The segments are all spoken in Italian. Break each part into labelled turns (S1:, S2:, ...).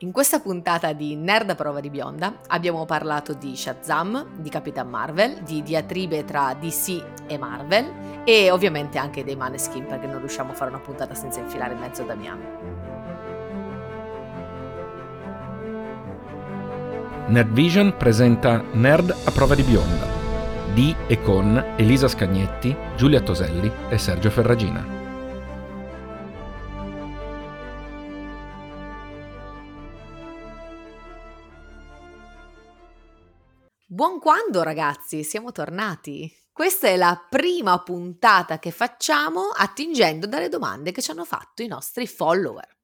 S1: In questa puntata di Nerd a prova di bionda abbiamo parlato di Shazam, di Capitan Marvel, di diatribe tra DC e Marvel e ovviamente anche dei Maneskin perché non riusciamo a fare una puntata senza infilare in mezzo Damiano.
S2: Nerd Vision presenta Nerd a prova di bionda di e con Elisa Scagnetti, Giulia Toselli e Sergio Ferragina.
S1: Buon quando ragazzi, siamo tornati. Questa è la prima puntata che facciamo attingendo dalle domande che ci hanno fatto i nostri follower.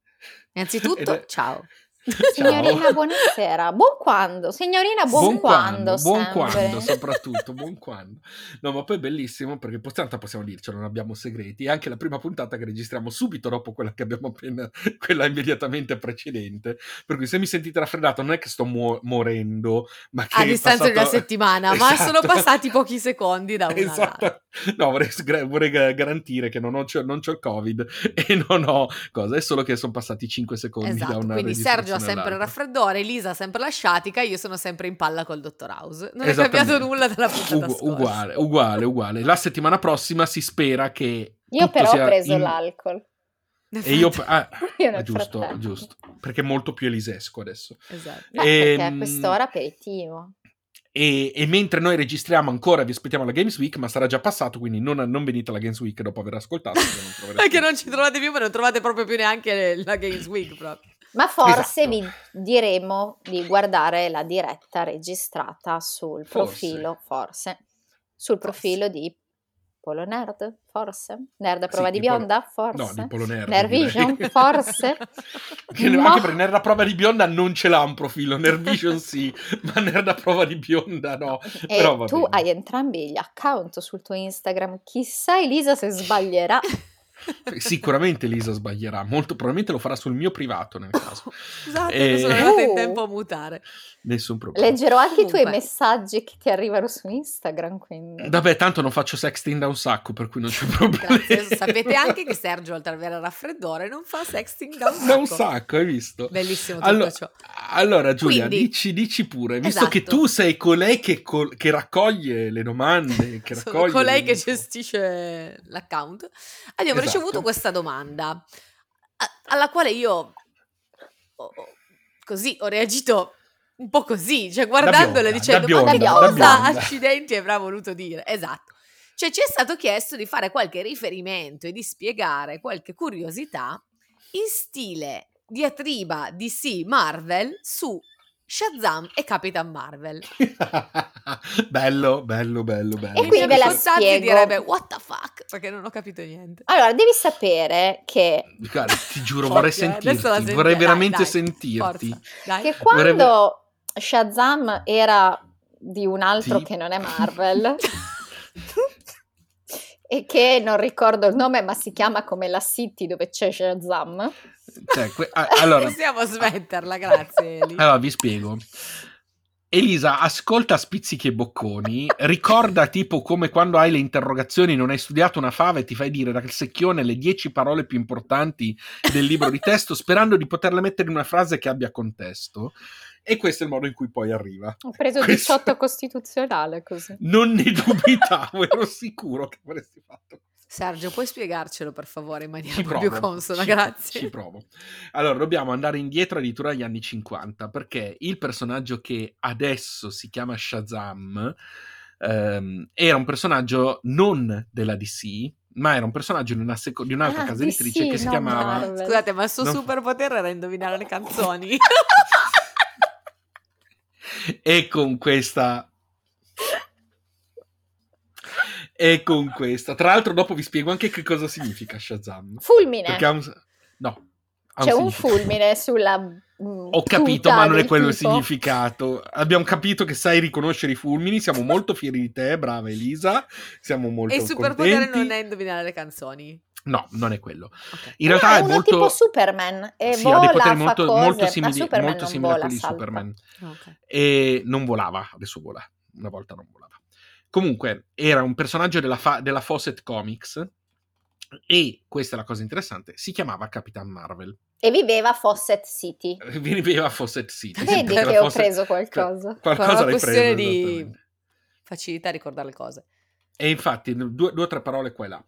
S1: Innanzitutto, ciao.
S3: Signorina, buonasera. Buon quando? Signorina, buon, buon quando.
S2: Buon quando, soprattutto, buon quando. No, ma poi è bellissimo perché tanto possiamo dircelo, non abbiamo segreti. È anche la prima puntata che registriamo subito dopo quella che abbiamo appena, quella immediatamente precedente. Per cui se mi sentite raffreddato non è che sto mu- morendo, ma che...
S1: A distanza passato... di una settimana, esatto. ma sono passati pochi secondi da una esatto.
S2: No, vorrei, vorrei, garantire che non ho, non ho il covid e non ho cosa, è solo che sono passati 5 secondi
S1: esatto,
S2: da una
S1: quindi Sergio ha sempre il raffreddore, Elisa ha sempre la sciatica, io sono sempre in palla col dottor House. Non è cambiato nulla dalla puntata Ugu-
S2: Uguale, uguale, uguale. La settimana prossima si spera che...
S3: Io però ho preso in... l'alcol.
S2: E io, ah, io giusto, giusto, perché è molto più elisesco adesso.
S3: Esatto. Beh, e, perché a ehm, quest'ora aperitivo.
S2: E, e, mentre noi registriamo ancora, vi aspettiamo la Games Week, ma sarà già passato, quindi non, non venite alla Games Week dopo aver ascoltato.
S1: Perché non ci trovate più, ma non trovate proprio più neanche la Games Week proprio.
S3: Ma forse esatto. vi diremo di guardare la diretta registrata sul profilo, forse, forse sul profilo forse. di Polo Nerd, forse? Nerd a prova sì, di bionda,
S2: polo...
S3: forse?
S2: No, di Polo Nerd.
S3: Nerdvision, forse?
S2: Che, Ma... Anche per Nerd a prova di bionda non ce l'ha un profilo, Nerdvision sì, ma Nerd a prova di bionda no.
S3: E tu bene. hai entrambi gli account sul tuo Instagram, chissà Elisa se sbaglierà.
S2: Sicuramente Lisa sbaglierà, molto probabilmente lo farà sul mio privato nel caso.
S1: Scusate, e... sono arrivata in tempo a mutare.
S2: Nessun problema.
S3: Leggerò anche Comunque. i tuoi messaggi che ti arrivano su Instagram. Quindi.
S2: Vabbè, tanto non faccio sexting da un sacco, per cui non c'è problema.
S1: Sapete anche che Sergio, oltre ad avere il raffreddore, non fa sexting da un sacco.
S2: Da un sacco, hai visto?
S1: Bellissimo tutto
S2: allora,
S1: ciò.
S2: Allora, Giulia, Quindi, dici, dici, pure, visto esatto. che tu sei colei che, col- che raccoglie le domande, che raccoglie
S1: colei le... che gestisce l'account, abbiamo esatto. Ricevuto questa domanda, alla quale io così ho reagito un po' così, cioè guardandola dicendo bionda, ma che cosa accidenti avrà voluto dire? Esatto. Cioè ci è stato chiesto di fare qualche riferimento e di spiegare qualche curiosità in stile diatriba DC Marvel su Shazam e Capitan Marvel.
S2: bello, bello, bello, bello.
S3: E quindi ve la spiego.
S1: direbbe what the fuck, perché non ho capito niente.
S3: Allora, devi sapere che
S2: Guarda, ti giuro, vorrei sentirti, vorrei veramente dai, sentirti.
S3: Forza, dai. Che quando vorrei... Shazam era di un altro sì. che non è Marvel. e che non ricordo il nome, ma si chiama come la City dove c'è Shazam.
S2: Cioè, que- a- allora,
S1: Possiamo smetterla, grazie. Eli.
S2: Allora, vi spiego. Elisa, ascolta spizzichi e bocconi, ricorda tipo come quando hai le interrogazioni non hai studiato una fava e ti fai dire dal secchione le dieci parole più importanti del libro di testo sperando di poterle mettere in una frase che abbia contesto. E questo è il modo in cui poi arriva.
S3: Ho preso questo... 18 costituzionale così.
S2: Non ne dubitavo, ero sicuro che avresti fatto
S1: Sergio, puoi spiegarcelo per favore in maniera più consona, ci, grazie.
S2: Ci provo. Allora, dobbiamo andare indietro addirittura agli anni 50, perché il personaggio che adesso si chiama Shazam ehm, era un personaggio non della DC, ma era un personaggio di, una seco- di un'altra ah, casa editrice che si chiamava...
S1: Marvel. Scusate, ma il suo non... superpotere era indovinare le canzoni.
S2: e con questa e con questa. Tra l'altro, dopo vi spiego anche che cosa significa Shazam.
S3: Fulmine.
S2: Un... No.
S3: C'è un, un fulmine sulla.
S2: Mm, Ho capito, ma non è quello tipo. il significato. Abbiamo capito che sai riconoscere i fulmini. Siamo molto fieri di te, brava Elisa. Siamo molto
S1: E il superpotere non è indovinare le canzoni.
S2: No, non è quello. Okay. In realtà
S3: è,
S2: è molto
S3: tipo Superman e
S2: sì,
S3: vola,
S2: ha dei poteri
S3: molto,
S2: cose, molto simili,
S3: molto
S2: simili
S3: vola,
S2: a quelli di Superman. Okay. E non volava, adesso vola. Una volta non volava. Comunque, era un personaggio della, fa- della Fawcett Comics e questa è la cosa interessante, si chiamava Capitan Marvel.
S3: E viveva a Fawcett City.
S2: Viveva a Fawcett City.
S3: Vedi che ho Fawcett... preso qualcosa.
S2: Qualcosa
S1: l'hai questione di facilità a ricordare le cose.
S2: E infatti, due, o tre parole qua e là.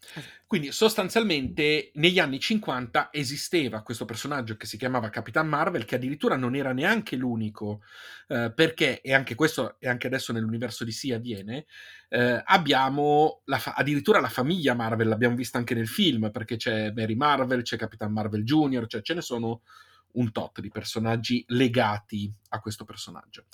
S2: Quindi, sostanzialmente, negli anni 50 esisteva questo personaggio che si chiamava Capitan Marvel, che addirittura non era neanche l'unico, eh, perché, e anche questo, e anche adesso nell'universo di sì avviene, eh, abbiamo la fa- addirittura la famiglia Marvel, l'abbiamo vista anche nel film, perché c'è Mary Marvel, c'è Capitan Marvel Jr., cioè ce ne sono un tot di personaggi legati a questo personaggio.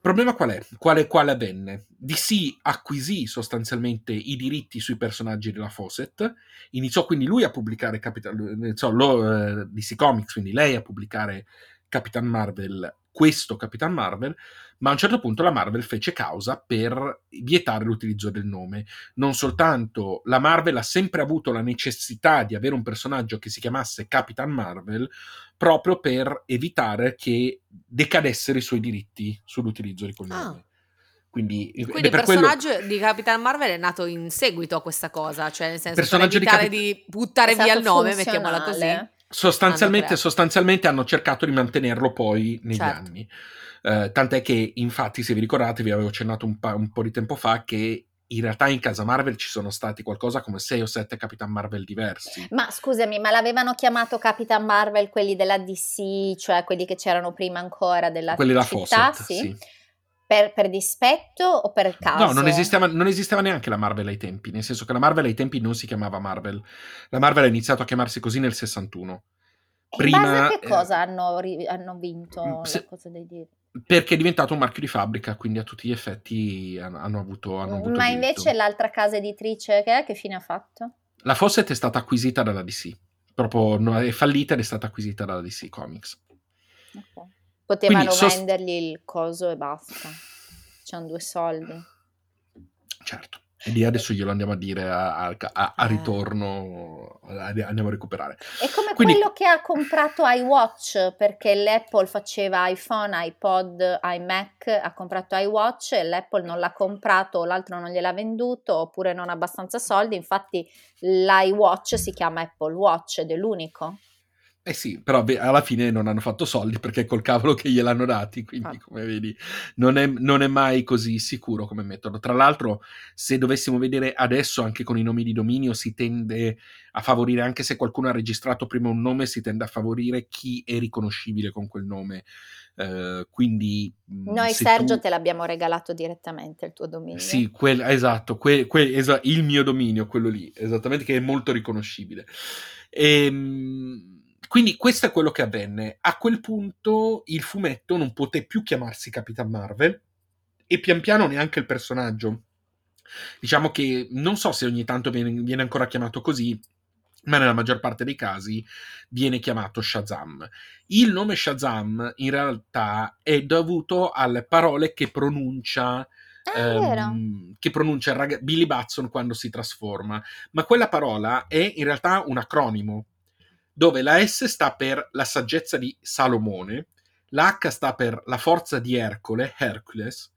S2: Problema qual è? Quale, quale avvenne? DC acquisì sostanzialmente i diritti sui personaggi della Fawcett, iniziò quindi lui a pubblicare Capitan, iniziò lo, eh, DC Comics, quindi lei a pubblicare Capitan Marvel, questo Capitan Marvel, ma a un certo punto la Marvel fece causa per vietare l'utilizzo del nome. Non soltanto la Marvel ha sempre avuto la necessità di avere un personaggio che si chiamasse Capitan Marvel, proprio per evitare che decadessero i suoi diritti sull'utilizzo di quel ah. nome. Ah. Quindi,
S1: Quindi il personaggio quello... di Capitan Marvel è nato in seguito a questa cosa, cioè nel senso per evitare di, capi... di buttare via il nome, mettiamola così.
S2: Sostanzialmente, sostanzialmente, hanno cercato di mantenerlo poi negli certo. anni. Uh, tant'è che, infatti, se vi ricordate, vi avevo accennato un, pa- un po' di tempo fa che in realtà in casa Marvel ci sono stati qualcosa come 6 o 7 Capitan Marvel diversi.
S3: Ma scusami, ma l'avevano chiamato Capitan Marvel quelli della DC, cioè quelli che c'erano prima ancora della
S2: quelli città, Fawcett, sì? sì.
S3: Per, per, dispetto o per caso?
S2: No, non esisteva, non esisteva, neanche la Marvel ai tempi, nel senso che la Marvel ai tempi non si chiamava Marvel. La Marvel ha iniziato a chiamarsi così nel 61.
S3: Prima, che cosa eh, hanno, hanno, vinto se, dei diritti?
S2: Perché è diventato un marchio di fabbrica, quindi a tutti gli effetti hanno avuto. Hanno avuto
S3: Ma diritto. invece l'altra casa editrice che è, che fine ha fatto?
S2: La Fawcett è stata acquisita dalla DC, proprio no, è fallita ed è stata acquisita dalla DC Comics.
S3: Okay. Potevano quindi, vendergli il coso e basta. C'hanno due soldi.
S2: Certo. E lì adesso glielo andiamo a dire a, a, a, a eh. ritorno, andiamo a recuperare.
S3: È come Quindi, quello che ha comprato iWatch, perché l'Apple faceva iPhone, iPod, iMac, ha comprato iWatch e l'Apple non l'ha comprato, o l'altro non gliel'ha venduto, oppure non ha abbastanza soldi, infatti l'iWatch si chiama Apple Watch ed è l'unico.
S2: Eh sì, però beh, alla fine non hanno fatto soldi perché col cavolo che gliel'hanno dati, quindi ah. come vedi non è, non è, mai così sicuro come metodo. Tra l'altro, se dovessimo vedere adesso anche con i nomi di dominio si tende a favorire, anche se qualcuno ha registrato prima un nome, si tende a favorire chi è riconoscibile con quel nome. Uh, quindi
S3: mm, noi Sergio tu... te l'abbiamo regalato direttamente il tuo dominio
S2: sì quel, esatto que, que, esa, il mio dominio quello lì esattamente che è molto riconoscibile ehm, quindi questo è quello che avvenne. A quel punto il fumetto non poté più chiamarsi Capitan Marvel e pian piano neanche il personaggio. Diciamo che non so se ogni tanto viene, viene ancora chiamato così, ma nella maggior parte dei casi viene chiamato Shazam. Il nome Shazam in realtà è dovuto alle parole che pronuncia Um, che pronuncia rag- Billy Batson quando si trasforma, ma quella parola è in realtà un acronimo dove la S sta per la saggezza di Salomone, la H sta per la forza di Ercole, Hercules,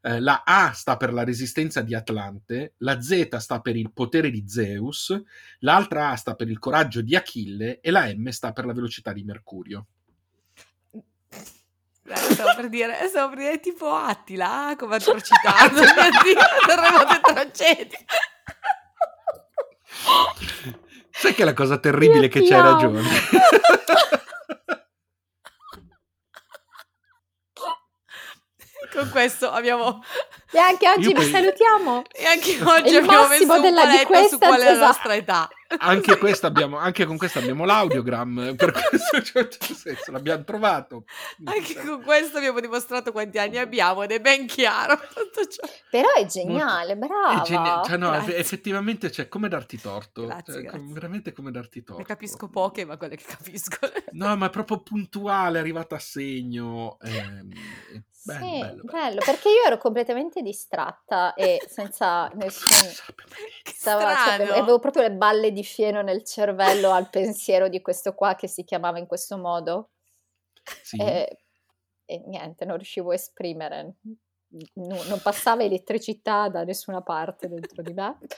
S2: eh, la A sta per la resistenza di Atlante, la Z sta per il potere di Zeus, l'altra A sta per il coraggio di Achille e la M sta per la velocità di Mercurio.
S1: Eh, stavo per dire, stavo per dire tipo Attila, ah, come Dio, terremoto e tragedia.
S2: Sai che è la cosa terribile che c'hai ragione.
S1: Con questo abbiamo...
S3: E anche oggi vi salutiamo.
S1: E anche oggi abbiamo messo un paletto su qual è la nostra età
S2: anche, abbiamo, anche, con questo abbiamo l'audiogram, per questo certo senso l'abbiamo trovato.
S1: Anche con questo abbiamo dimostrato quanti anni abbiamo ed è ben chiaro.
S3: Però è geniale, bravo. È geni-
S2: cioè, no, effettivamente, cioè, come darti torto. Grazie, cioè, grazie. veramente come darti torto.
S1: Ne capisco poche, ma quelle che capisco.
S2: no, ma è proprio puntuale, è arrivata a segno. Ehm,
S3: Bello, sì, bello, bello. perché io ero completamente distratta e senza nessun... Stava, cioè, avevo proprio le balle di fieno nel cervello al pensiero di questo qua che si chiamava in questo modo. Sì. E, e niente, non riuscivo a esprimere, no, non passava elettricità da nessuna parte dentro di me.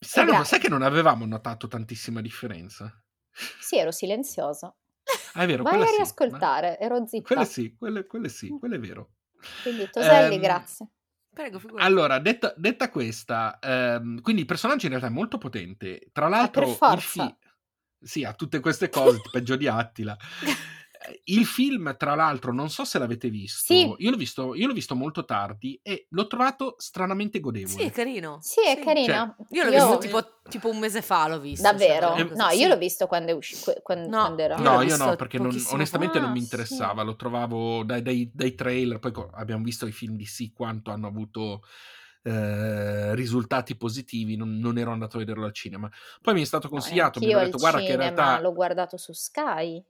S2: Sai, sai che non avevamo notato tantissima differenza?
S3: Sì, ero silenzioso.
S2: Ah, è vero,
S3: Vai a
S2: sì,
S3: riascoltare,
S2: ma...
S3: ero zitta.
S2: Quelle sì, quelle, quelle sì, quelle è vero.
S3: Quindi Toselli, um, grazie.
S1: Prego,
S2: allora, detta, detta questa, um, quindi il personaggio in realtà è molto potente. Tra
S3: Ah,
S2: l'altro,
S3: per forza.
S2: fi- sì, ha tutte queste cose, peggio di Attila. Il film, tra l'altro, non so se l'avete visto.
S3: Sì.
S2: Io l'ho visto, io l'ho visto molto tardi e l'ho trovato stranamente godevole.
S1: Sì, è carino.
S3: Sì, è carino.
S1: Io l'ho visto tipo, tipo un mese fa, l'ho visto.
S3: Davvero?
S1: cioè,
S3: no,
S1: sì.
S3: io l'ho visto quando è uscito. Quando,
S1: No,
S3: quando era...
S1: Io
S2: No, io no, perché non- onestamente
S3: fa.
S2: non mi
S3: Ah,
S2: interessava. Lo trovavo dai, dai- dai trailer. Poi abbiamo visto i film di sì quanto hanno avuto eh, risultati positivi. Non, non ero andato a vederlo al cinema. Poi mi è stato
S3: No,
S2: consigliato. mi
S3: neanch'io
S2: hanno detto, guarda, che in realtà.
S3: l'ho guardato su Sky.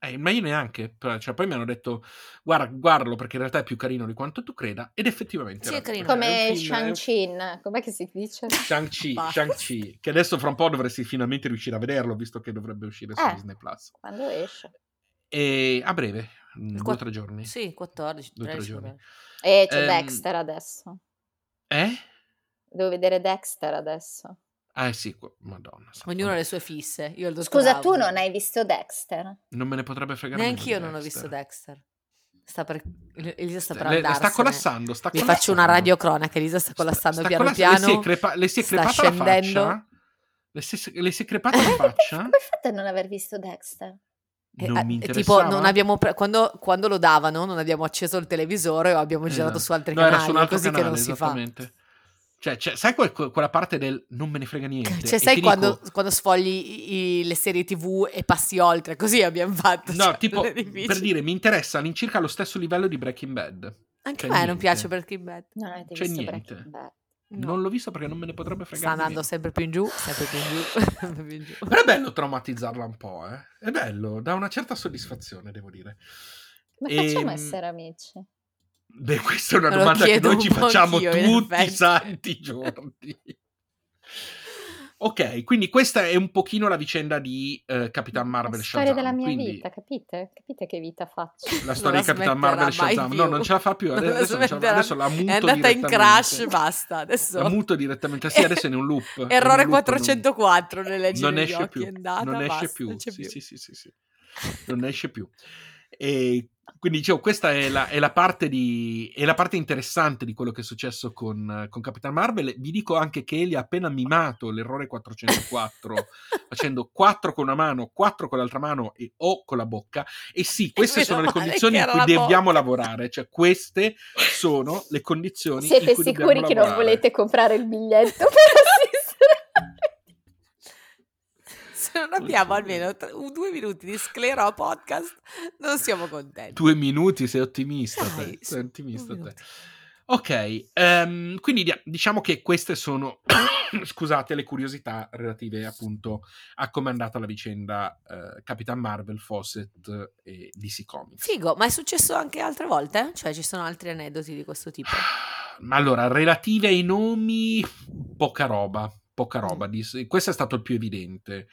S2: Eh, ma io neanche. Cioè, poi mi hanno detto, guarda, guardalo perché in realtà è più carino di quanto tu creda. Ed effettivamente
S1: Sì, è carino.
S3: Come Shang-Chin. Com'è che si dice?
S2: Shang-Chi. Shang-Chi, che adesso fra un po' dovresti finalmente riuscire a vederlo, visto che dovrebbe uscire su
S3: Eh.
S2: Disney Plus.
S3: Quando esce.
S2: E a breve,
S1: Il
S2: due o
S1: quatt-
S2: tre giorni.
S1: Sì, 14,
S2: Due o tre
S1: 13.
S2: giorni.
S3: E c'è
S2: Ehm,
S3: Dexter adesso.
S2: Eh?
S3: Devo vedere Dexter adesso.
S2: Ah, sì, madonna.
S1: Ognuno ha le sue fisse. Io il dottor
S3: Scusa, tu non hai visto Dexter?
S2: Non me ne potrebbe fregare
S1: Neanche io non ho visto
S2: Dexter.
S1: Sta per... Elisa sta per
S2: Le- sta collassando, sta
S1: Vi faccio una
S2: collassando.
S1: radiocronaca. Elisa sta
S2: Sta-
S1: collassando
S2: sta
S1: piano
S2: collassando. Le si è,
S1: piano.
S2: crepa- le si è
S1: sta
S2: crepata la
S1: scendendo.
S2: faccia? Le si, le si è crepata la
S3: Come
S2: faccia?
S3: fate a non aver visto Dexter?
S1: Eh,
S2: Non
S1: ah,
S2: mi
S1: tipo, non abbiamo pre- quando, quando lo davano, non abbiamo acceso il televisore o abbiamo girato
S2: Esatto.
S1: su altri
S2: No,
S1: canali.
S2: era su un altro
S1: così
S2: canale,
S1: che non si fa.
S2: Cioè, cioè, sai quel- quella parte del non me ne frega niente?
S1: Cioè,
S2: E
S1: sai quando,
S2: dico-
S1: quando sfogli i- le serie TV e passi oltre? Così abbiamo fatto.
S2: No,
S1: cioè,
S2: tipo, per dire, mi interessa all'incirca allo stesso livello di Breaking Bad.
S1: Anche
S2: c'è
S1: a me non
S2: niente.
S1: piace Breaking Bad.
S3: Non avete
S2: C'è
S3: visto
S2: niente.
S1: No.
S2: Non l'ho visto perché non me ne potrebbe
S1: Sta
S2: fregare. di
S1: andando
S2: meno.
S1: sempre più in giù, sempre più in giù.
S2: Però è bello traumatizzarla un po', eh. È bello, dà una certa soddisfazione, devo dire.
S3: Come facciamo a
S2: Ehm,
S3: essere amici?
S2: Beh, questa è una
S1: lo
S2: domanda che noi ci facciamo tutti i santi giorni. Ok, quindi questa è un pochino la vicenda di eh, Capitan Marvel
S3: La storia della
S2: Shazam.
S3: mia
S2: quindi
S3: vita, capite? Capite che vita faccio?
S2: la storia di
S1: la
S2: Capitan Marvel Shazam.
S1: più.
S2: No, non ce la fa più.
S1: La
S2: Adesso, la
S1: smetterà.
S2: adesso la muto
S1: È andata in crash, basta. Adesso...
S2: La muto direttamente. Sì, adesso è in un loop. In un
S1: Errore
S2: loop, non-
S1: 404 nelle leggi
S2: non esce più,
S1: andata,
S2: non esce
S1: basta,
S2: più.
S1: non c'è
S2: sì,
S1: più.
S2: sì, sì, sì, sì. Non esce più. E quindi dicevo, questa è la, è la parte di, è la parte interessante di quello che è successo con, con Capitan Marvel. Vi dico anche che egli ha appena mimato l'errore 404, facendo 4 con una mano, 4 con l'altra mano e o con la bocca. E sì, queste sono le condizioni in cui
S1: la
S2: dobbiamo
S1: bocca.
S2: lavorare. Cioè, queste sono le condizioni in
S3: Siete
S2: cui
S3: sicuri
S2: dobbiamo
S3: che non
S2: lavorare.
S3: volete comprare il biglietto per
S1: Se non abbiamo almeno tre- due minuti di sclero podcast, non siamo contenti.
S2: Due minuti, sei ottimista.
S1: Dai,
S2: te. Sei ottimista te. Ok, ehm, quindi diciamo che queste sono, scusate, le curiosità relative appunto a come è andata la vicenda eh, Capitan Marvel, Fawcett e DC Comics.
S1: Figo, ma è successo anche altre volte? Cioè ci sono altri aneddoti di questo tipo?
S2: Ma allora, relative ai nomi, poca roba, poca roba.
S1: Mm.
S2: Di- questo è stato il più evidente.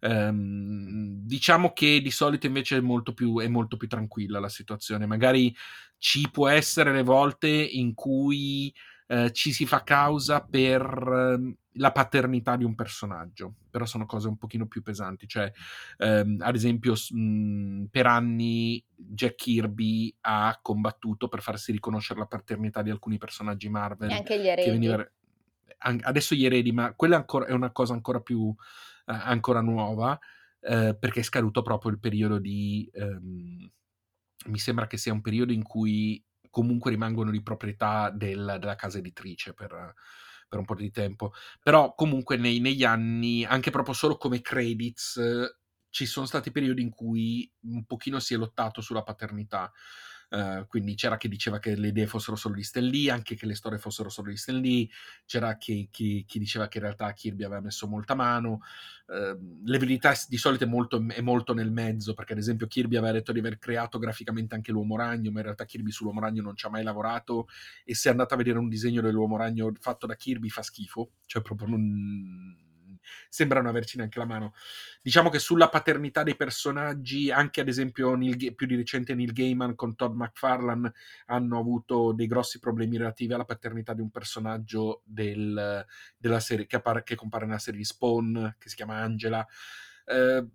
S2: Ehm, diciamo che di solito invece è molto, più, è molto più tranquilla la situazione. Magari ci può essere le volte in cui eh, ci si fa causa per ehm, la paternità di un personaggio, però sono cose un pochino più pesanti. Cioè, ehm, ad esempio, mh, per anni Jack Kirby ha combattuto per farsi riconoscere la paternità di alcuni personaggi Marvel
S3: E anche gli eredi.
S2: veniva adesso gli eredi, ma quella ancora, è una cosa ancora più eh, ancora nuova eh, perché è scaduto proprio il periodo di ehm, mi sembra che sia un periodo in cui comunque rimangono di proprietà del- della casa editrice per, per un po' di tempo. Però comunque nei- negli anni anche proprio solo come credits ci sono stati periodi in cui un pochino si è lottato sulla paternità Uh, quindi c'era chi diceva che le idee fossero solo di Stan Lee, anche che le storie fossero solo di Stan Lee, c'era chi, chi- chi diceva che in realtà Kirby aveva messo molta mano. Uh, le verità di solito è molto, è molto nel mezzo, perché ad esempio Kirby aveva detto di aver creato graficamente anche l'uomo ragno, ma in realtà Kirby sull'uomo ragno non ci ha mai lavorato e se andate a vedere un disegno dell'uomo ragno fatto da Kirby fa schifo, cioè proprio non, sembrano averci neanche la mano. Diciamo che sulla paternità dei personaggi, anche ad esempio Neil, più di recente Neil Gaiman con Todd McFarlane hanno avuto dei grossi problemi relativi alla paternità di un personaggio del, della serie che, appare, che, compare nella serie di Spawn, che si chiama Angela. Eh,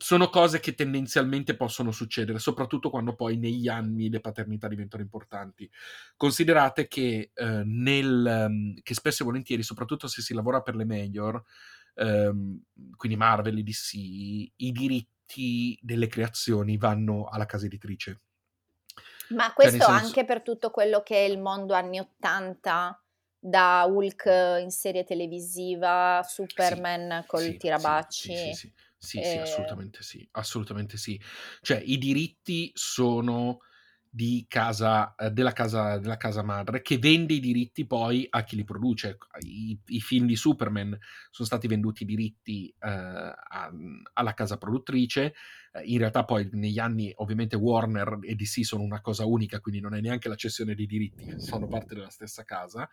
S2: sono cose che tendenzialmente possono succedere, soprattutto quando poi negli anni le paternità diventano importanti. Considerate che, eh, nel, um, che spesso e volentieri, soprattutto se si lavora per le major, ehm, quindi Marvel e DC, i diritti delle creazioni vanno alla casa editrice.
S3: Ma cioè, questo senso... anche per tutto quello che è il mondo anni 80 da Hulk in serie televisiva, Superman sì, col sì, tirabacci.
S2: Sì, sì, sì, sì, assolutamente sì, assolutamente sì. Cioè, i diritti sono casa, eh, della, casa, della casa madre che vende i diritti poi a chi li produce. I, i film di Superman sono stati venduti i diritti eh, a, alla casa produttrice. Eh, in realtà poi negli anni ovviamente Warner e DC sono una cosa unica, quindi non è neanche la cessione dei diritti, sono parte della stessa casa.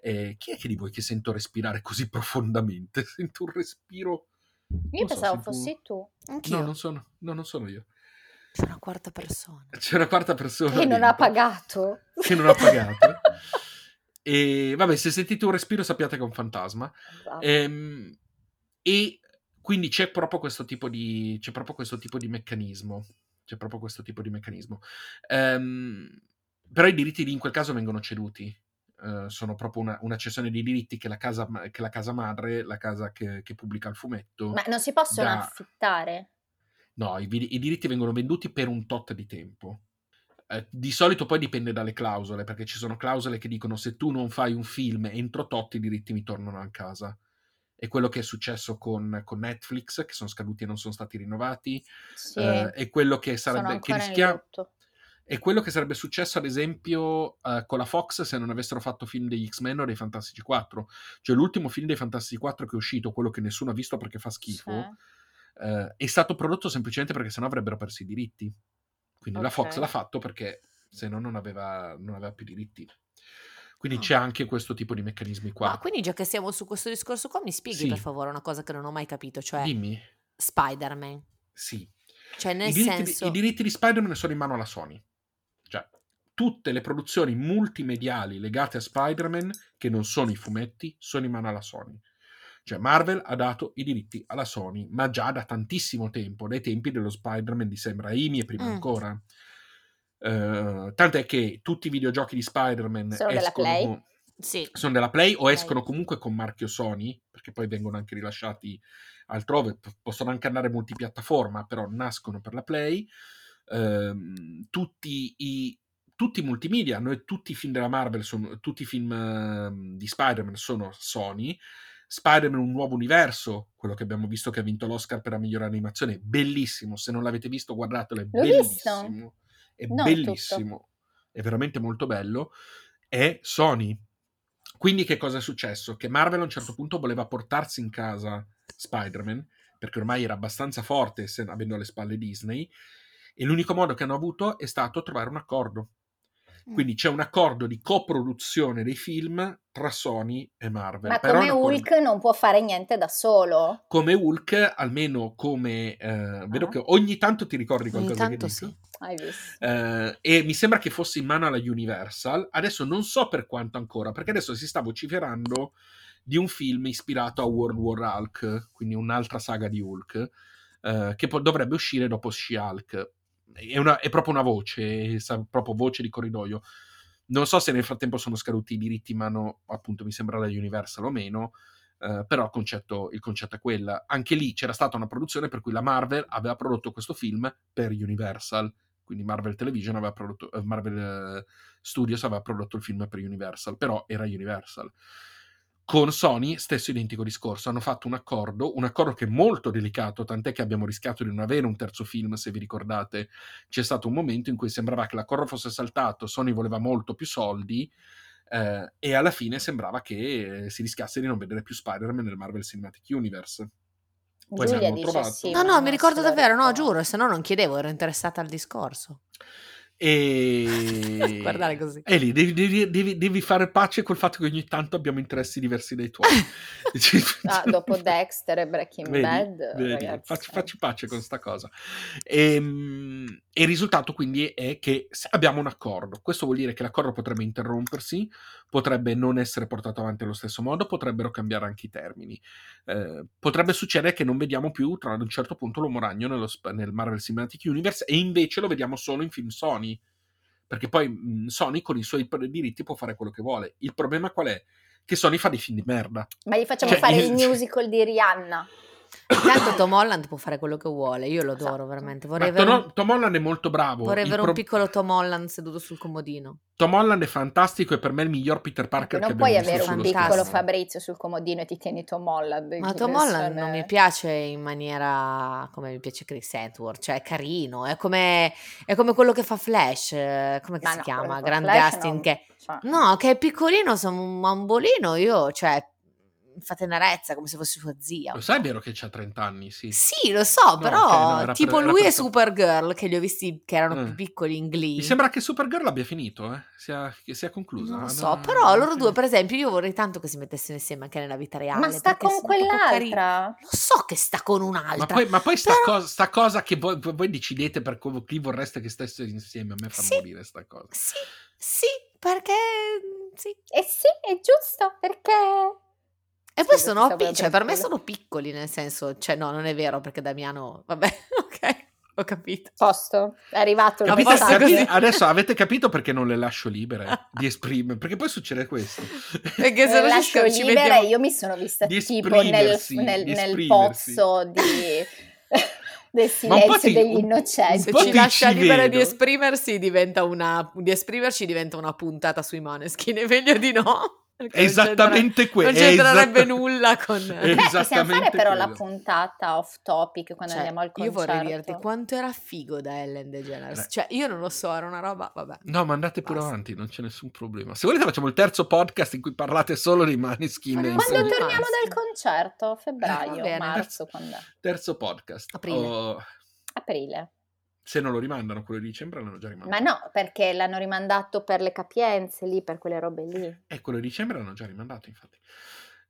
S2: chi è che di voi che sento respirare così profondamente? Sento un respiro
S3: io pensavo so, fossi tu.
S2: Anch'io. No, non sono, no, non sono io.
S1: C'è una quarta persona.
S2: C'è una quarta persona.
S3: Che non ha pagato.
S2: Che non ha pagato. e vabbè, se sentite un respiro sappiate che è un fantasma. Esatto. Ehm, e quindi c'è proprio questo tipo di, c'è proprio questo tipo di meccanismo. C'è proprio questo tipo di meccanismo. Ehm, però i diritti lì in quel caso vengono ceduti. Uh, sono proprio una, una, cessione di diritti che la casa, che la casa madre, la casa che, che, pubblica il fumetto.
S3: Ma non si possono da... affittare?
S2: No, i, i, diritti vengono venduti per un tot di tempo. Eh, di solito poi dipende dalle clausole, perché ci sono clausole che dicono se tu non fai un film entro tot i diritti mi tornano a casa. È quello che è successo con, con Netflix, che sono scaduti e non sono stati rinnovati. Sì, eh, è quello che sarebbe... Che rischia, è quello che sarebbe successo, ad esempio, uh, con la Fox se non avessero fatto film degli X-Men o dei Fantastici 4. Cioè, l'ultimo film dei Fantastici 4 che è uscito, quello che nessuno ha visto perché fa schifo, sì. Uh, è stato prodotto semplicemente perché sennò avrebbero perso i diritti. Quindi okay. la Fox l'ha fatto perché se no non aveva, non aveva più diritti. Quindi oh. c'è anche questo tipo di meccanismi qua.
S1: Ma quindi già che siamo su questo discorso qua, mi spieghi sì. per favore una cosa che non ho mai capito, cioè
S2: Dimmi.
S1: Spider-Man.
S2: Sì.
S1: Cioè nel
S2: I
S1: diritti, senso...
S2: I diritti di Spider-Man sono in mano alla Sony tutte le produzioni multimediali legate a Spider-Man, che non sono i fumetti, sono in mano alla Sony. Cioè Marvel ha dato i diritti alla Sony, ma già da tantissimo tempo, dai tempi dello Spider-Man di Sam Raimi e prima mm. ancora. Uh, tant'è che tutti i videogiochi di Spider-Man sono della Play. Sì. Sono della Play o Play. escono comunque con marchio Sony, perché poi vengono anche rilasciati altrove, P- possono anche andare multipiattaforma, però nascono per la Play. Uh, tutti i tutti i multimedia, noi, tutti i film della Marvel, sono, tutti i film uh, di Spider-Man sono Sony. Spider-Man Un nuovo universo, quello che abbiamo visto che ha vinto l'Oscar per la migliore animazione, bellissimo. Se non l'avete visto, guardatelo, è L'ho bellissimo. Visto. È non bellissimo, tutto. è veramente molto bello. È Sony. Quindi, che cosa è successo? Che Marvel a un certo punto voleva portarsi in casa Spider-Man, perché ormai era abbastanza forte, avendo alle spalle Disney, e l'unico modo che hanno avuto è stato trovare un accordo. Mm. Quindi c'è un accordo di coproduzione dei film tra Sony e Marvel.
S3: Ma Però come Hulk con... non può fare niente da solo.
S2: Come Hulk, almeno come... Eh, ah. Vedo che ogni tanto ti ricordi qualcosa ogni tanto che dico.
S3: sì. Hai visto.
S2: Eh, e mi sembra che fosse in mano alla Universal. Adesso non so per quanto ancora, perché adesso si sta vociferando di un film ispirato a World War Hulk, quindi un'altra saga di Hulk, eh, che po- dovrebbe uscire dopo She-Hulk è, una, è proprio una voce, è proprio voce di corridoio. Non so se nel frattempo sono scaduti i diritti in mano, appunto, mi sembra da Universal o meno, Uh, però il concetto, il concetto, è quello. Anche lì c'era stata una produzione per cui la Marvel aveva prodotto questo film per Universal, quindi Marvel Television aveva prodotto, uh, Marvel uh, Studios aveva prodotto il film per Universal, però era Universal. Con Sony, stesso identico discorso, hanno fatto un accordo, un accordo che è molto delicato, tant'è che abbiamo rischiato di non avere un terzo film, se vi ricordate. C'è stato un momento in cui sembrava che l'accordo fosse saltato, Sony voleva molto più soldi, eh, e alla fine sembrava che eh, si rischiasse di non vedere più Spider-Man nel Marvel Cinematic Universe.
S3: Poi Giulia dice trovato... sì,
S1: No, no, mi ricordo davvero, no, giuro, se no non chiedevo, ero interessata al discorso.
S2: E...
S1: Guardare così.
S2: E lì devi, devi, devi, devi, fare pace col fatto che ogni tanto abbiamo interessi diversi dai tuoi.
S3: ah, dopo Dexter e Breaking vedi, Bad, vedi,
S2: facci, facci, pace con sta cosa. E, ehm, e, il risultato quindi è che abbiamo un accordo. Questo vuol dire che l'accordo potrebbe interrompersi, potrebbe non essere portato avanti allo stesso modo, potrebbero cambiare anche i termini. Eh, potrebbe succedere che non vediamo più tra ad un certo punto l'uomo ragno nello, nel Marvel Cinematic Universe e invece lo vediamo solo in film Sony perché poi mh, Sony con i suoi diritti può fare quello che vuole. Il problema qual è? Che Sony fa dei film di merda.
S3: Ma gli facciamo cioè, fare il musical di Rihanna.
S1: Intanto Tom Holland può fare quello che vuole, io lo adoro esatto. veramente.
S2: Vorrei Tom, un... Tom, Holland è molto bravo.
S1: Vorrei avere pro... un piccolo Tom Holland seduto sul comodino.
S2: Tom Holland è fantastico e per me è il miglior Peter Parker
S3: non
S2: che
S3: puoi avere un piccolo. Fabrizio sul comodino e ti tieni Tom Holland.
S1: Ma Tom Holland non mi piace in maniera come mi piace Chris Edward, cioè è carino, è come, è come quello che fa Flash, eh, come si no, chiama? Grant Gustin non... che... Cioè. No, che è piccolino, sono un bambolino, io, cioè fa tenerezza come se fosse sua zia.
S2: Lo sai, è vero che c'ha 30 anni, sì.
S1: Sì, lo so, no, però okay, no, tipo per, lui per... e Supergirl, che li ho visti che erano eh. più piccoli in Glee.
S2: Mi sembra che Supergirl abbia finito, eh? sia, che sia conclusa.
S1: Non lo so, no, però loro due, per esempio, io vorrei tanto che si mettessero insieme anche nella vita reale.
S3: Ma sta con quell'altra?
S1: Lo so che sta con un'altra.
S2: Ma poi, ma poi sta, però... cosa, sta, cosa, che voi, voi decidete per chi vorreste che stessero insieme, a me fa sì, morire sta cosa.
S1: Sì, sì, perché... Sì.
S3: Eh sì, è giusto, perché
S1: e poi sono, cioè, per me sono piccoli, nel senso, cioè no, non è vero perché Damiano, vabbè, ok, ho capito.
S3: Posto, è arrivato
S2: il capite, capite, Adesso avete capito perché non le lascio libere di esprimere, perché poi succede questo.
S3: Perché se le lascio libere mettiamo... io mi sono vista tipo nel, nel, nel pozzo di... del silenzio ti, degli innocenti.
S1: Se ci lascia ci libera di esprimersi, diventa una, di esprimerci diventa una puntata sui maneskin, è meglio di no.
S2: Esattamente quello.
S1: Non c'entrerebbe esatt- nulla con...
S3: Beh, possiamo fare però quello. la puntata off topic quando cioè, andiamo al concerto.
S1: Io vorrei dirti quanto era figo da Ellen DeGeneres. Cioè, io non lo so, era una roba, vabbè.
S2: No, ma andate pure Basta. avanti, non c'è nessun problema. Se volete facciamo il terzo podcast in cui parlate solo dei Maneskin.
S3: Quando torniamo dal concerto? Febbraio, eh, marzo, quando è?
S2: Terzo podcast.
S1: Aprile. Oh...
S3: Aprile.
S2: Se non lo rimandano quello di dicembre l'hanno già rimandato.
S3: Ma no, perché l'hanno rimandato per le capienze lì, per quelle robe lì. E
S2: eh, quello di dicembre l'hanno già rimandato, infatti.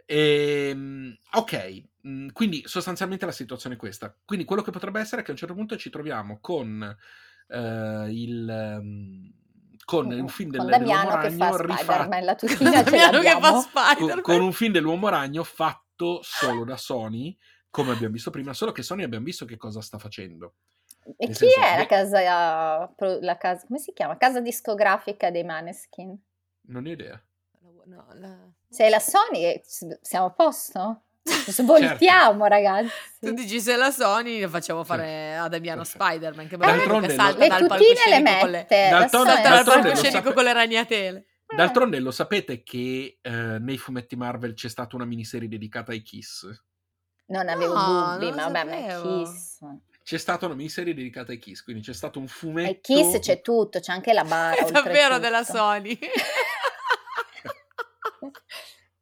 S2: E, ehm, ok, mm, quindi sostanzialmente la situazione è questa. Quindi quello che potrebbe essere è che a un certo punto ci troviamo con uh, il... Um, con un film
S3: con
S2: del,
S3: Damiano
S2: dell'uomo
S3: ragno rifatto.
S2: Con, con un film dell'uomo ragno fatto solo da Sony come abbiamo visto prima solo che Sony abbiamo visto che cosa sta facendo
S3: e chi è la casa, la casa, come si chiama? Casa discografica dei Maneskin?
S2: Non ho idea.
S3: No, la... Se è la Sony, siamo a posto? Svoltiamo, certo. ragazzi.
S1: Tu dici se la Sony lo facciamo fare certo. ad Damiano Perfetto. Spider-Man che
S2: eh,
S1: salta
S3: le
S1: dal
S3: palcoscenico le mette, con le,
S1: d'altronde, dal palcoscenico sape... con le ragnatele.
S2: D'altronde lo sapete che eh, nei fumetti Marvel c'è stata una miniserie dedicata ai Kiss?
S3: Non avevo no, dubbi, ma vabbè, ma Kiss
S2: c'è stata una miniserie dedicata ai Kiss, quindi c'è stato un fumetto.
S3: Ai Kiss c'è tutto, c'è anche la bara.
S1: È davvero della Sony.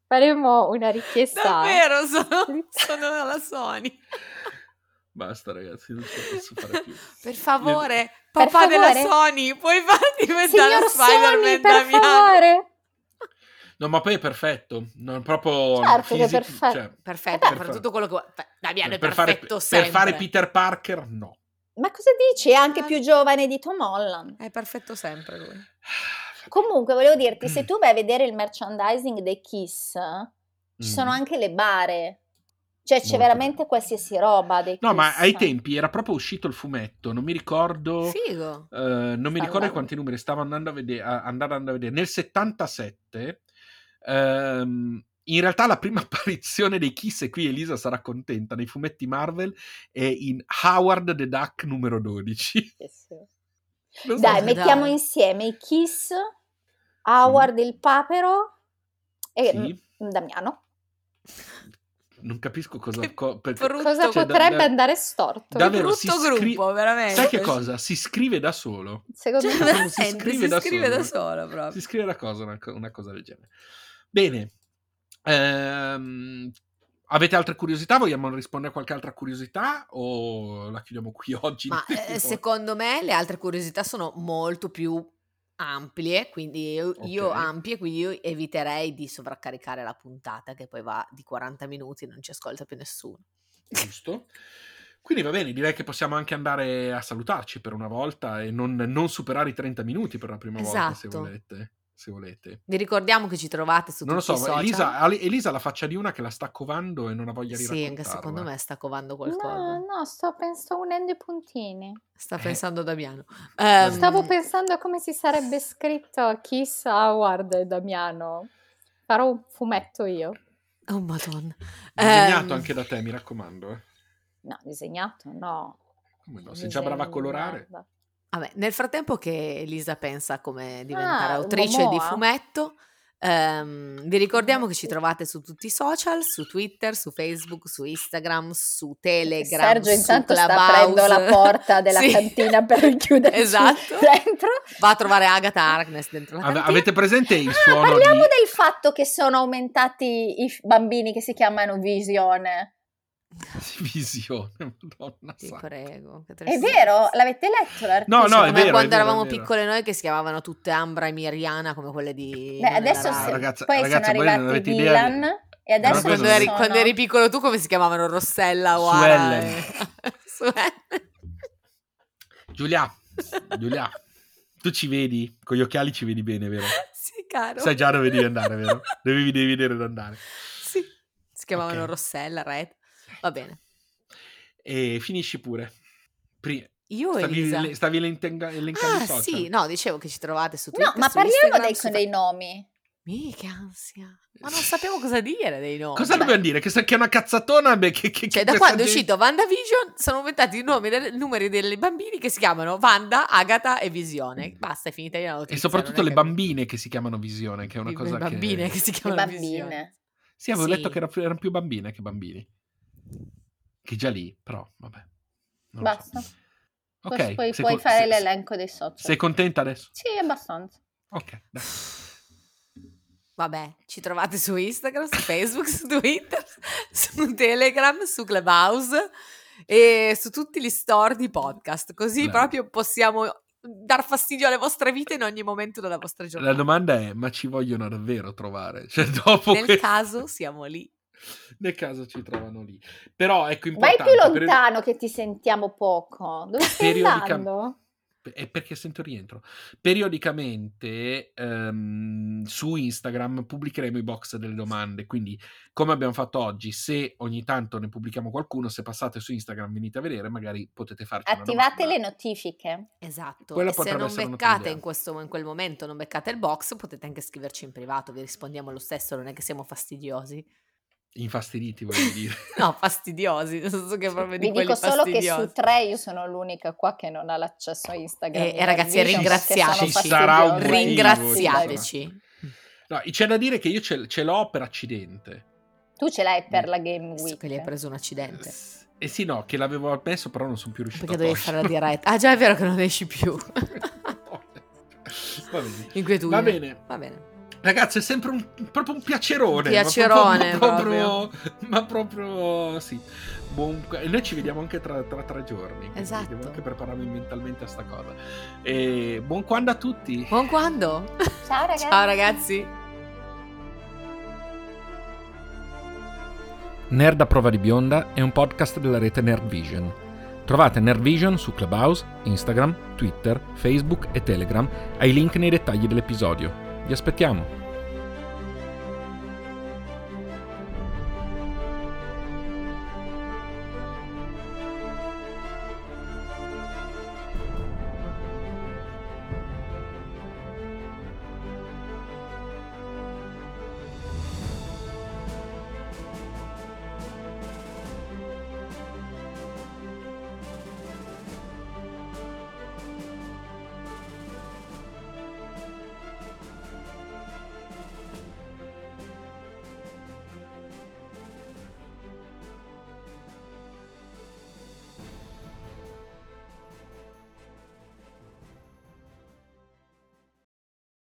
S3: Faremo una richiesta.
S1: Davvero, sono, sono della Sony.
S2: Basta ragazzi, non ce la posso fare più.
S1: Per favore, Le... papà per della Sony, puoi farti diventare Spider-Man Sony,
S3: per favore.
S2: No, ma poi è perfetto. Non proprio
S3: certo fisico, che è perfetto. Cioè,
S1: perfetto, per, per tutto quello che. Damiano è per perfetto
S2: fare, Per fare Peter Parker, no.
S3: Ma cosa dici? È anche più giovane di Tom Holland.
S1: È perfetto sempre lui.
S3: Comunque, volevo dirti, se tu vai a vedere il merchandising dei Kiss, ci sono mm. anche le bare. Cioè, c'è Molto veramente qualsiasi roba dei
S2: No,
S3: Kiss.
S2: ma ai tempi era proprio uscito il fumetto, non mi ricordo...
S1: Figo!
S2: Uh, non mi ricordo quanti numeri stavo andando a vedere, andando a vedere. Nel 77 Um, in realtà la prima apparizione dei Kiss, e qui Elisa sarà contenta, nei fumetti Marvel è in Howard the Duck numero 12.
S3: So dai, mettiamo dai. insieme i Kiss, Howard sì. il papero e sì. Damiano.
S2: Non capisco cosa, co-
S3: perché, cosa cioè, potrebbe da, andare storto.
S1: Davvero, brutto scri- gruppo, veramente.
S2: Sai che cosa? Si scrive da solo.
S3: Secondo cioè,
S1: me si scrive, si da, scrive solo. da solo. Proprio.
S2: Si scrive da cosa, una, una cosa del genere. Bene. Ehm, Avete altre curiosità? Vogliamo rispondere a qualche altra curiosità o la chiudiamo qui oggi?
S1: Ma eh, secondo me le altre curiosità sono molto più ampie, quindi io, okay. io, ampie, quindi io eviterei di sovraccaricare la puntata che poi va di 40 minuti e non ci ascolta più nessuno.
S2: Giusto. Quindi va bene, direi che possiamo anche andare a salutarci per una volta e non, non superare i 30 minuti per la prima esatto. volta se esatto. volete se volete.
S1: Vi ricordiamo che ci trovate su non tutti
S2: lo so, Elisa, Elisa ha la faccia di una che la sta covando e non ha voglia di Sì,
S1: anche secondo me sta covando qualcosa.
S3: No, no, sto, sto unendo i puntini.
S1: Sta eh. pensando a Damiano.
S3: Um, Stavo pensando a come si sarebbe scritto Kiss Howard Damiano. Farò un fumetto io.
S1: Oh madonna.
S2: Disegnato um, anche da te, mi raccomando. Eh.
S3: No, disegnato no.
S2: Come no? Sei già brava a colorare? Guarda.
S1: Vabbè, nel frattempo che Elisa pensa come diventare ah, autrice di fumetto, ehm, vi ricordiamo che ci trovate su tutti i social, su Twitter, su Facebook, su Instagram, su Telegram.
S3: Sergio intanto sta aprendo la porta della sì. cantina per richiudere esatto. dentro.
S1: Va a trovare Agatha Harkness dentro la cantina.
S2: Avete presente il suono
S3: ah, Parliamo
S2: di...
S3: del fatto che sono aumentati i bambini che si chiamano Visione.
S2: Visione, madonna
S1: Ti
S2: santa.
S1: prego.
S3: È vero? L'avete letto
S2: l'articolo? No, no, è vero.
S1: quando
S2: è
S1: eravamo
S2: vero.
S1: piccole noi che si chiamavano tutte Ambra e Miriana come quelle di...
S3: Beh, adesso se... ragazza, poi ragazza, sono arrivati Dylan di... e adesso
S1: quando eri, sono... quando, eri, piccolo tu come si chiamavano? Rossella o
S2: Giulia, Giulia, tu ci vedi? Con gli occhiali ci vedi bene, vero?
S1: Sì, caro.
S2: Sai già dove devi andare, vero? Devi, devi vedere dove andare.
S1: Sì, si chiamavano okay. Rossella, Red. Va bene.
S2: E finisci pure. Pri-
S1: io
S2: stavi,
S1: Elisa.
S2: stavi elencando ah,
S1: social? sì, no, dicevo che ci trovate su Twitter,
S3: No, ma parliamo dei, su... dei nomi.
S1: Mica ansia. Ma non sappiamo cosa dire dei nomi.
S2: Cosa dobbiamo dire? Che, che è una cazzatona? Beh, che, che,
S1: cioè, da quando è uscito WandaVision sono aumentati i nomi del, numeri dei bambini che si chiamano Wanda, Agatha e Visione. Basta, è finita la notizia.
S2: E soprattutto le bambine che si chiamano Visione, che è una
S1: le
S2: cosa
S1: le bambine che... che si chiamano
S3: le bambine. Visione.
S2: Sì, avevo sì. letto che erano più bambine che bambini. Che già lì, però, vabbè.
S3: Basta. So. Ok. Poi puoi con... fare se, l'elenco dei social.
S2: Sei contenta adesso?
S3: Sì, abbastanza.
S2: Ok, dai.
S1: Vabbè, ci trovate su Instagram, su Facebook, su Twitter, su Telegram, su Clubhouse e su tutti gli store di podcast. Così Beh. proprio possiamo dar fastidio alle vostre vite in ogni momento della vostra giornata.
S2: La domanda è: ma ci vogliono davvero trovare? Cioè, dopo
S1: Nel
S2: che...
S1: caso siamo lì.
S2: Nel caso ci trovano lì. Però ecco importante.
S3: Vai più lontano per... che ti sentiamo poco. Dove stai Periodica... andando?
S2: È perché sento rientro. Periodicamente um, su Instagram pubblicheremo i box delle domande. Quindi, come abbiamo fatto oggi, se ogni tanto ne pubblichiamo qualcuno, se passate su Instagram venite a vedere, magari potete farci
S3: Attivate le notifiche.
S1: Esatto. Quella e se non beccate in, questo, in quel momento, non beccate il box, potete anche scriverci in privato. Vi rispondiamo lo stesso, non è che siamo fastidiosi.
S2: Infastiditi, voglio dire.
S1: no, fastidiosi, nel senso che proprio di
S3: Vi dico solo che su tre io sono l'unica qua che non ha l'accesso a Instagram.
S1: E, e ragazzi, ringraziateci. Sarà un motivo, ringraziateci.
S2: No, c'è da dire che io ce, ce, l'ho per accidente.
S3: Tu ce l'hai per la Game Week.
S1: Che gli hai preso un accidente.
S2: Eh sì, no, che l'avevo messo, però non sono più riuscito
S1: Perché dovevi fare la diretta. Ah, già è vero che non esci più.
S2: Va bene.
S1: Inquietudine.
S2: Va bene.
S1: Va bene.
S2: Ragazzi, è sempre un, proprio un piacerone.
S1: Piacerone,
S2: ma proprio, ma proprio, ma proprio sì. Buon, e noi ci vediamo anche tra, tra tre giorni.
S1: Esatto.
S2: Devo anche prepararmi mentalmente a sta cosa. E buon quando a tutti.
S1: Buon quando.
S3: Ciao ragazzi.
S1: Ciao ragazzi.
S2: Nerd a prova di bionda è un podcast della rete Nerd Vision. Trovate Nerd Vision su Clubhouse, Instagram, Twitter, Facebook e Telegram ai link nei dettagli dell'episodio. Vi aspettiamo!